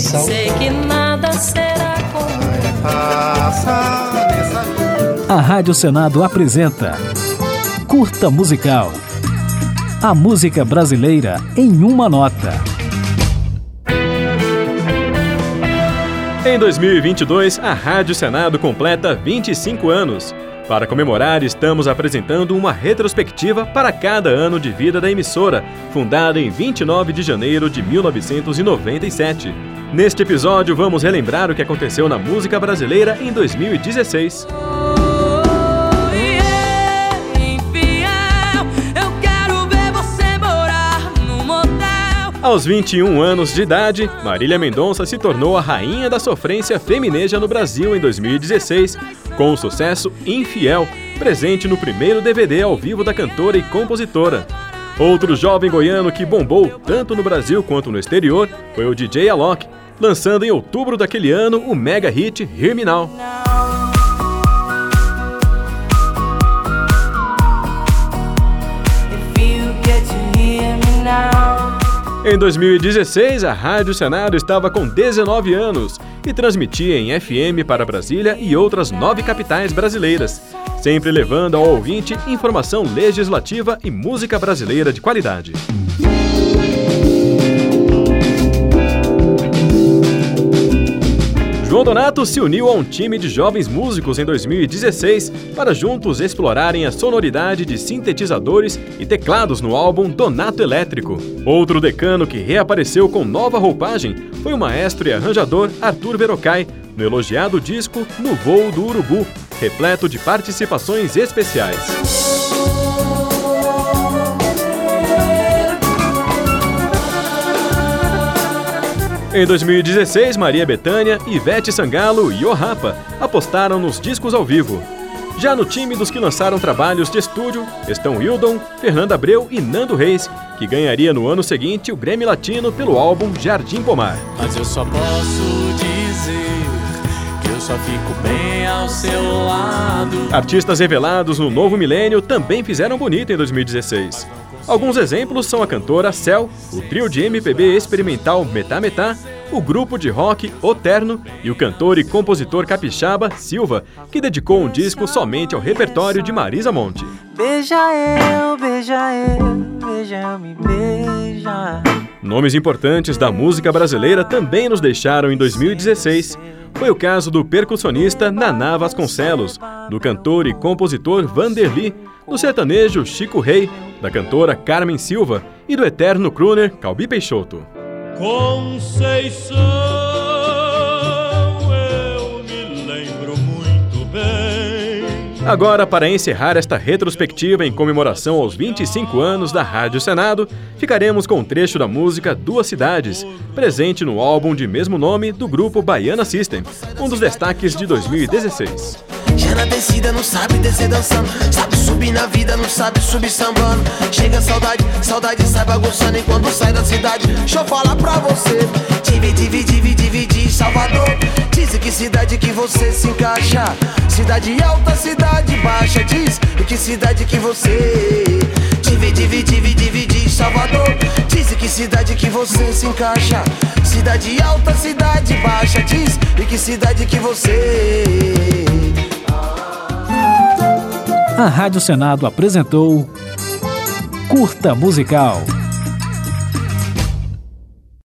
Sei que nada será como Passa nessa vida. A Rádio Senado apresenta Curta Musical. A música brasileira em uma nota. Em 2022, a Rádio Senado completa 25 anos. Para comemorar, estamos apresentando uma retrospectiva para cada ano de vida da emissora, fundada em 29 de janeiro de 1997. Neste episódio, vamos relembrar o que aconteceu na música brasileira em 2016. Aos 21 anos de idade, Marília Mendonça se tornou a rainha da sofrência femineja no Brasil em 2016, com o sucesso Infiel, presente no primeiro DVD ao vivo da cantora e compositora. Outro jovem goiano que bombou tanto no Brasil quanto no exterior foi o DJ Alok, lançando em outubro daquele ano o mega hit Hear Me Now. Em 2016, a Rádio Senado estava com 19 anos e transmitia em FM para Brasília e outras nove capitais brasileiras, sempre levando ao ouvinte informação legislativa e música brasileira de qualidade. João Donato se uniu a um time de jovens músicos em 2016 para juntos explorarem a sonoridade de sintetizadores e teclados no álbum Donato Elétrico. Outro decano que reapareceu com nova roupagem foi o maestro e arranjador Arthur Verocai, no elogiado disco No Voo do Urubu, repleto de participações especiais. Em 2016, Maria Bethânia, Ivete Sangalo e O Rapa apostaram nos discos ao vivo. Já no time dos que lançaram trabalhos de estúdio estão Hildon, Fernanda Abreu e Nando Reis, que ganharia no ano seguinte o Grêmio Latino pelo álbum Jardim Pomar. Mas eu só posso dizer que eu só fico bem ao seu lado. Artistas revelados no novo milênio também fizeram bonito em 2016. Alguns exemplos são a cantora Cell, o trio de MPB experimental Metá Metá, o grupo de rock O Terno e o cantor e compositor capixaba Silva, que dedicou um disco somente ao repertório de Marisa Monte. Beija eu, beija eu, beija eu, me beija. Nomes importantes da música brasileira também nos deixaram em 2016. Foi o caso do percussionista Naná Vasconcelos, do cantor e compositor Vanderly, do sertanejo Chico Rei, da cantora Carmen Silva e do eterno crooner Calbi Peixoto. Conceição, Agora, para encerrar esta retrospectiva em comemoração aos 25 anos da Rádio Senado, ficaremos com um trecho da música Duas Cidades, presente no álbum de mesmo nome do grupo Baiana System, um dos destaques de 2016. Já na descida não sabe descer dançando Sabe subir na vida, não sabe subir sambando. Chega saudade, saudade sai bagunçando Enquanto sai da cidade, deixa eu falar pra você que cidade que você se encaixa? Cidade alta, cidade baixa Diz que cidade que você? Divide, divide, divide, Salvador. Diz que cidade que você se encaixa? Cidade alta, cidade baixa Diz que cidade que você? A Rádio Senado apresentou Curta Musical.